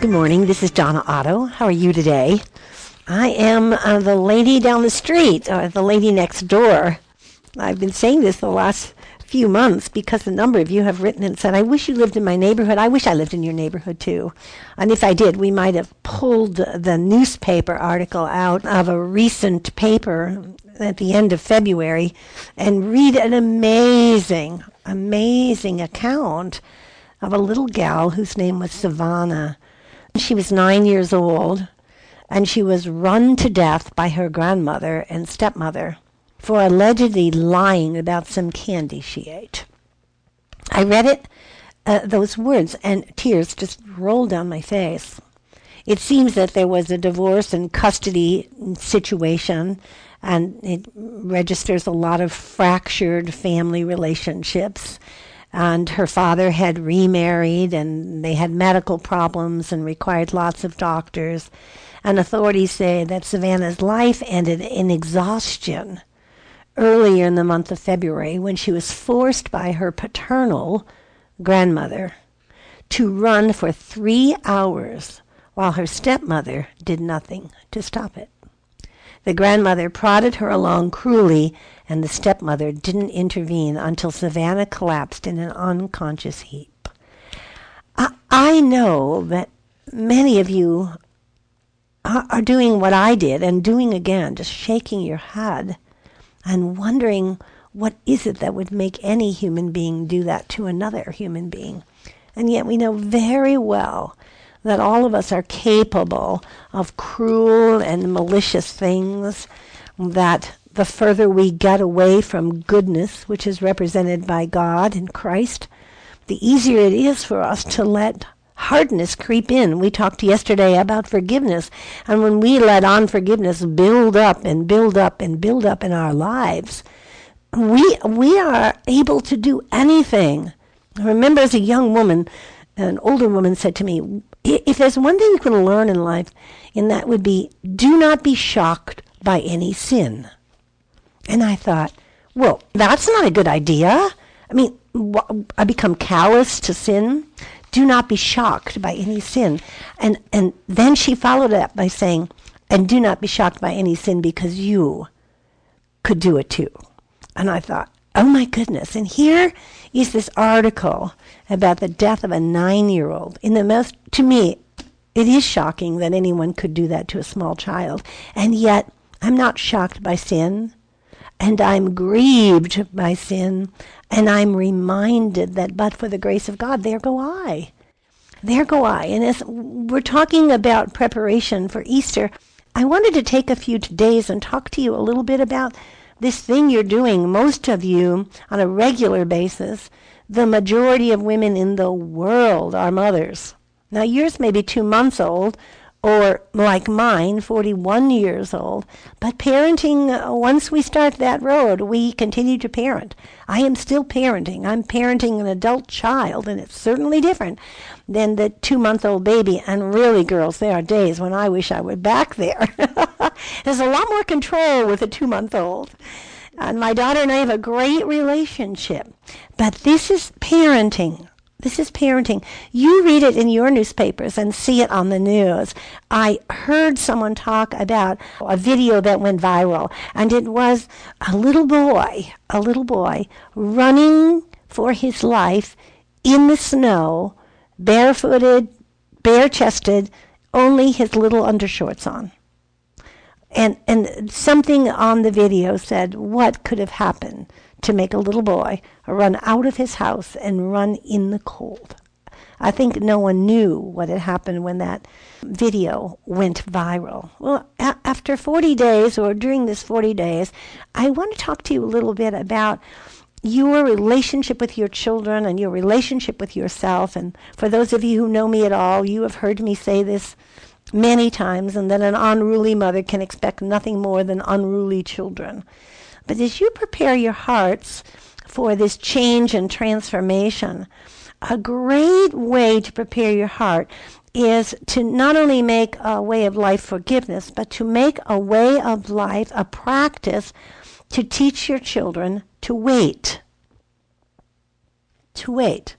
Good morning. This is Donna Otto. How are you today? I am uh, the lady down the street, or the lady next door. I've been saying this the last few months because a number of you have written and said, I wish you lived in my neighborhood. I wish I lived in your neighborhood too. And if I did, we might have pulled the newspaper article out of a recent paper at the end of February and read an amazing, amazing account of a little gal whose name was Savannah. She was nine years old and she was run to death by her grandmother and stepmother for allegedly lying about some candy she ate. I read it, uh, those words, and tears just rolled down my face. It seems that there was a divorce and custody situation, and it registers a lot of fractured family relationships. And her father had remarried, and they had medical problems and required lots of doctors and authorities say that Savannah's life ended in exhaustion earlier in the month of February when she was forced by her paternal grandmother to run for three hours while her stepmother did nothing to stop it. The grandmother prodded her along cruelly, and the stepmother didn't intervene until Savannah collapsed in an unconscious heap. I, I know that many of you are doing what I did and doing again, just shaking your head and wondering what is it that would make any human being do that to another human being. And yet we know very well that all of us are capable of cruel and malicious things, that the further we get away from goodness, which is represented by God and Christ, the easier it is for us to let hardness creep in. We talked yesterday about forgiveness, and when we let unforgiveness build up and build up and build up in our lives, we we are able to do anything. I remember as a young woman, an older woman said to me, if there's one thing you can learn in life, and that would be do not be shocked by any sin. And I thought, well, that's not a good idea. I mean, I become callous to sin do not be shocked by any sin. And, and then she followed up by saying, and do not be shocked by any sin because you could do it too. And I thought, oh my goodness. And here is this article about the death of a nine year old. In the most, to me, it is shocking that anyone could do that to a small child. And yet, I'm not shocked by sin and I'm grieved by sin, and I'm reminded that but for the grace of God, there go I. There go I. And as we're talking about preparation for Easter, I wanted to take a few days and talk to you a little bit about this thing you're doing, most of you on a regular basis. The majority of women in the world are mothers. Now, yours may be two months old, or like mine, 41 years old. But parenting, uh, once we start that road, we continue to parent. I am still parenting. I'm parenting an adult child, and it's certainly different than the two month old baby. And really, girls, there are days when I wish I were back there. There's a lot more control with a two month old. And my daughter and I have a great relationship. But this is parenting. This is parenting. You read it in your newspapers and see it on the news. I heard someone talk about a video that went viral, and it was a little boy, a little boy running for his life in the snow, barefooted, bare chested, only his little undershorts on. And, and something on the video said, What could have happened? to make a little boy run out of his house and run in the cold. I think no one knew what had happened when that video went viral. Well, a- after 40 days, or during this 40 days, I want to talk to you a little bit about your relationship with your children and your relationship with yourself. And for those of you who know me at all, you have heard me say this many times, and that an unruly mother can expect nothing more than unruly children. But as you prepare your hearts for this change and transformation, a great way to prepare your heart is to not only make a way of life forgiveness, but to make a way of life a practice to teach your children to wait. To wait.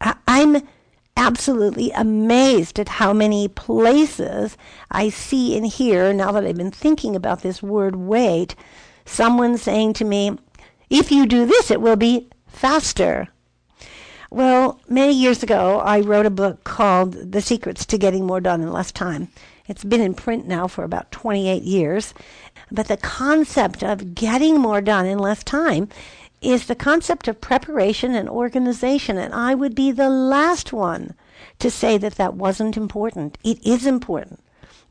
I, am absolutely amazed at how many places I see and hear now that I've been thinking about this word wait. Someone saying to me, if you do this, it will be faster. Well, many years ago, I wrote a book called The Secrets to Getting More Done in Less Time. It's been in print now for about 28 years. But the concept of getting more done in less time is the concept of preparation and organization. And I would be the last one to say that that wasn't important. It is important.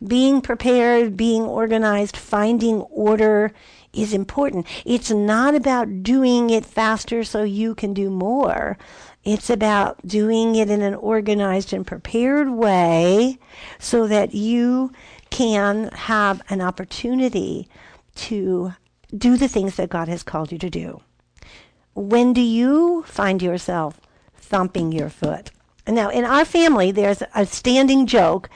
Being prepared, being organized, finding order is important. It's not about doing it faster so you can do more. It's about doing it in an organized and prepared way so that you can have an opportunity to do the things that God has called you to do. When do you find yourself thumping your foot? Now, in our family, there's a standing joke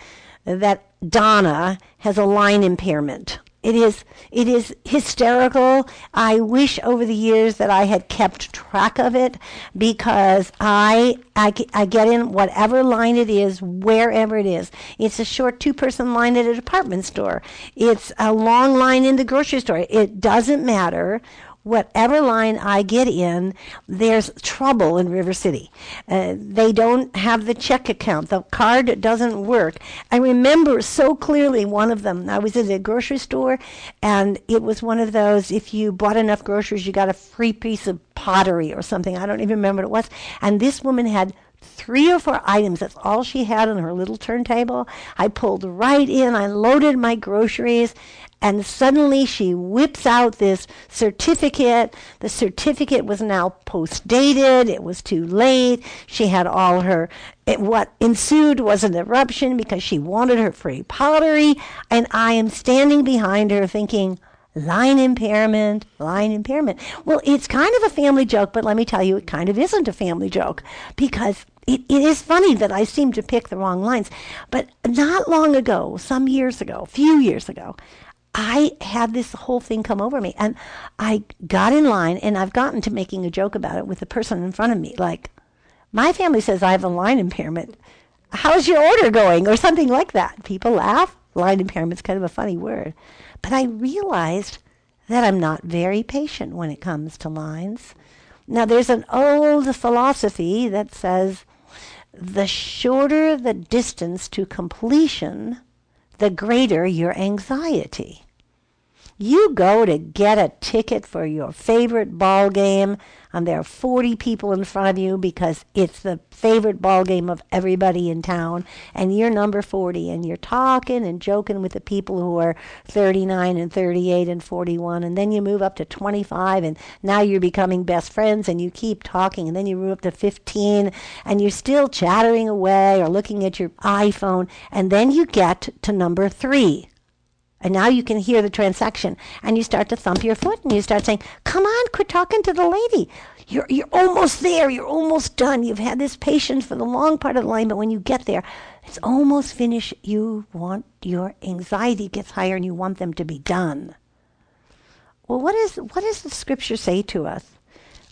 that Donna has a line impairment. It is it is hysterical. I wish over the years that I had kept track of it because I, I I get in whatever line it is wherever it is. It's a short two-person line at a department store. It's a long line in the grocery store. It doesn't matter whatever line I get in, there's trouble in River City. Uh, they don't have the check account. The card doesn't work. I remember so clearly one of them. I was at a grocery store, and it was one of those if you bought enough groceries, you got a free piece of pottery or something. I don't even remember what it was. And this woman had three or four items. That's all she had on her little turntable. I pulled right in. I loaded my groceries, and suddenly she whips out this certificate. The certificate was now post dated. It was too late. She had all her. It, what ensued was an eruption because she wanted her free pottery. And I am standing behind her thinking, line impairment, line impairment. Well, it's kind of a family joke, but let me tell you, it kind of isn't a family joke because it, it is funny that I seem to pick the wrong lines. But not long ago, some years ago, a few years ago, I had this whole thing come over me and I got in line and I've gotten to making a joke about it with the person in front of me. Like, my family says I have a line impairment. How's your order going? Or something like that. People laugh. Line impairment's kind of a funny word. But I realized that I'm not very patient when it comes to lines. Now, there's an old philosophy that says the shorter the distance to completion, the greater your anxiety. You go to get a ticket for your favorite ball game, and there are 40 people in front of you because it's the favorite ball game of everybody in town, and you're number 40, and you're talking and joking with the people who are 39 and 38 and 41, and then you move up to 25, and now you're becoming best friends, and you keep talking, and then you move up to 15, and you're still chattering away or looking at your iPhone, and then you get to number three and now you can hear the transaction and you start to thump your foot and you start saying, Come on, quit talking to the lady. You're, you're almost there. You're almost done. You've had this patience for the long part of the line, but when you get there, it's almost finished. You want your anxiety gets higher and you want them to be done. Well, what, is, what does the scripture say to us?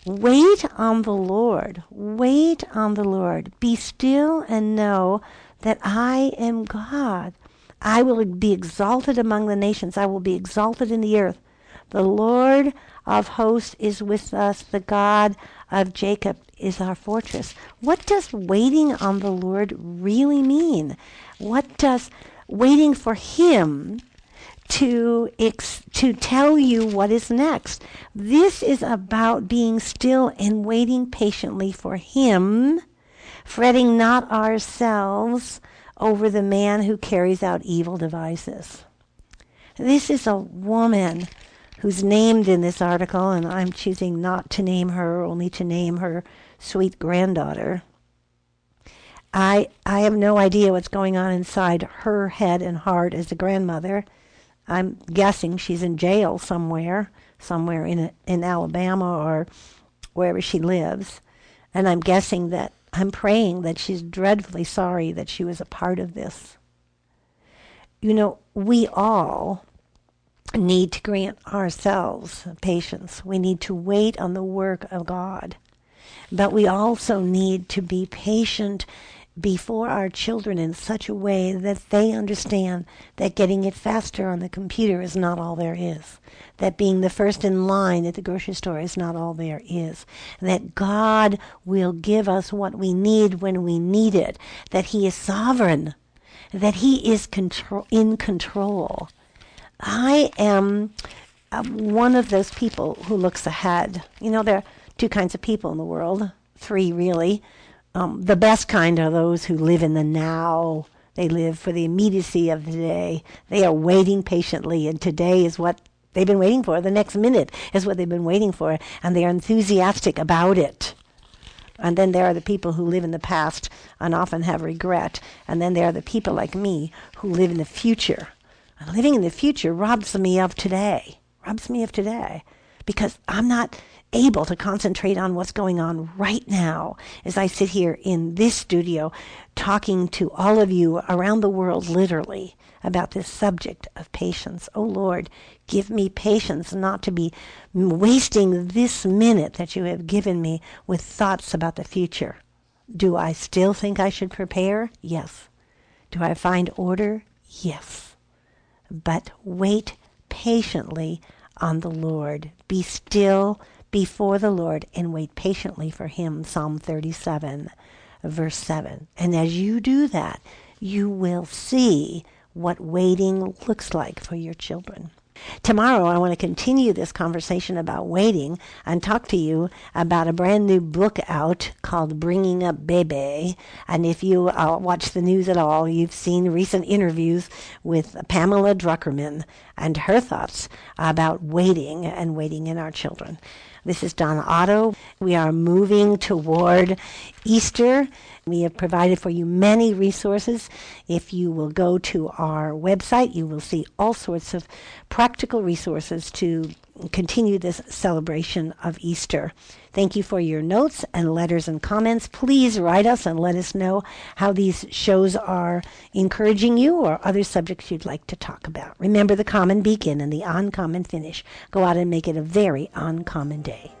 Wait on the Lord. Wait on the Lord. Be still and know that I am God. I will be exalted among the nations. I will be exalted in the earth. The Lord of hosts is with us. The God of Jacob is our fortress. What does waiting on the Lord really mean? What does waiting for Him to ex- to tell you what is next? This is about being still and waiting patiently for Him, fretting not ourselves over the man who carries out evil devices. This is a woman who's named in this article, and I'm choosing not to name her, only to name her sweet granddaughter. I I have no idea what's going on inside her head and heart as a grandmother. I'm guessing she's in jail somewhere, somewhere in in Alabama or wherever she lives, and I'm guessing that I'm praying that she's dreadfully sorry that she was a part of this. You know, we all need to grant ourselves patience. We need to wait on the work of God. But we also need to be patient before our children in such a way that they understand that getting it faster on the computer is not all there is. That being the first in line at the grocery store is not all there is. That God will give us what we need when we need it. That He is sovereign. That He is in control. I am uh, one of those people who looks ahead. You know, there are two kinds of people in the world, three really. Um, the best kind are those who live in the now. They live for the immediacy of the day. They are waiting patiently, and today is what they've been waiting for. The next minute is what they've been waiting for, and they are enthusiastic about it. And then there are the people who live in the past and often have regret. And then there are the people like me who live in the future. And living in the future robs me of today, robs me of today, because I'm not able to concentrate on what's going on right now as I sit here in this studio talking to all of you around the world, literally, about this subject of patience. Oh Lord, give me patience not to be wasting this minute that you have given me with thoughts about the future. Do I still think I should prepare? Yes. Do I find order? Yes. But wait patiently on the Lord. Be still before the Lord and wait patiently for him. Psalm 37, verse 7. And as you do that, you will see what waiting looks like for your children. Tomorrow, I want to continue this conversation about waiting and talk to you about a brand new book out called Bringing Up Bebe. And if you uh, watch the news at all, you've seen recent interviews with Pamela Druckerman and her thoughts about waiting and waiting in our children. This is Donna Otto. We are moving toward Easter. We have provided for you many resources. If you will go to our website, you will see all sorts of practical resources to continue this celebration of Easter. Thank you for your notes and letters and comments. Please write us and let us know how these shows are encouraging you or other subjects you'd like to talk about. Remember the common begin and the uncommon finish. Go out and make it a very uncommon day.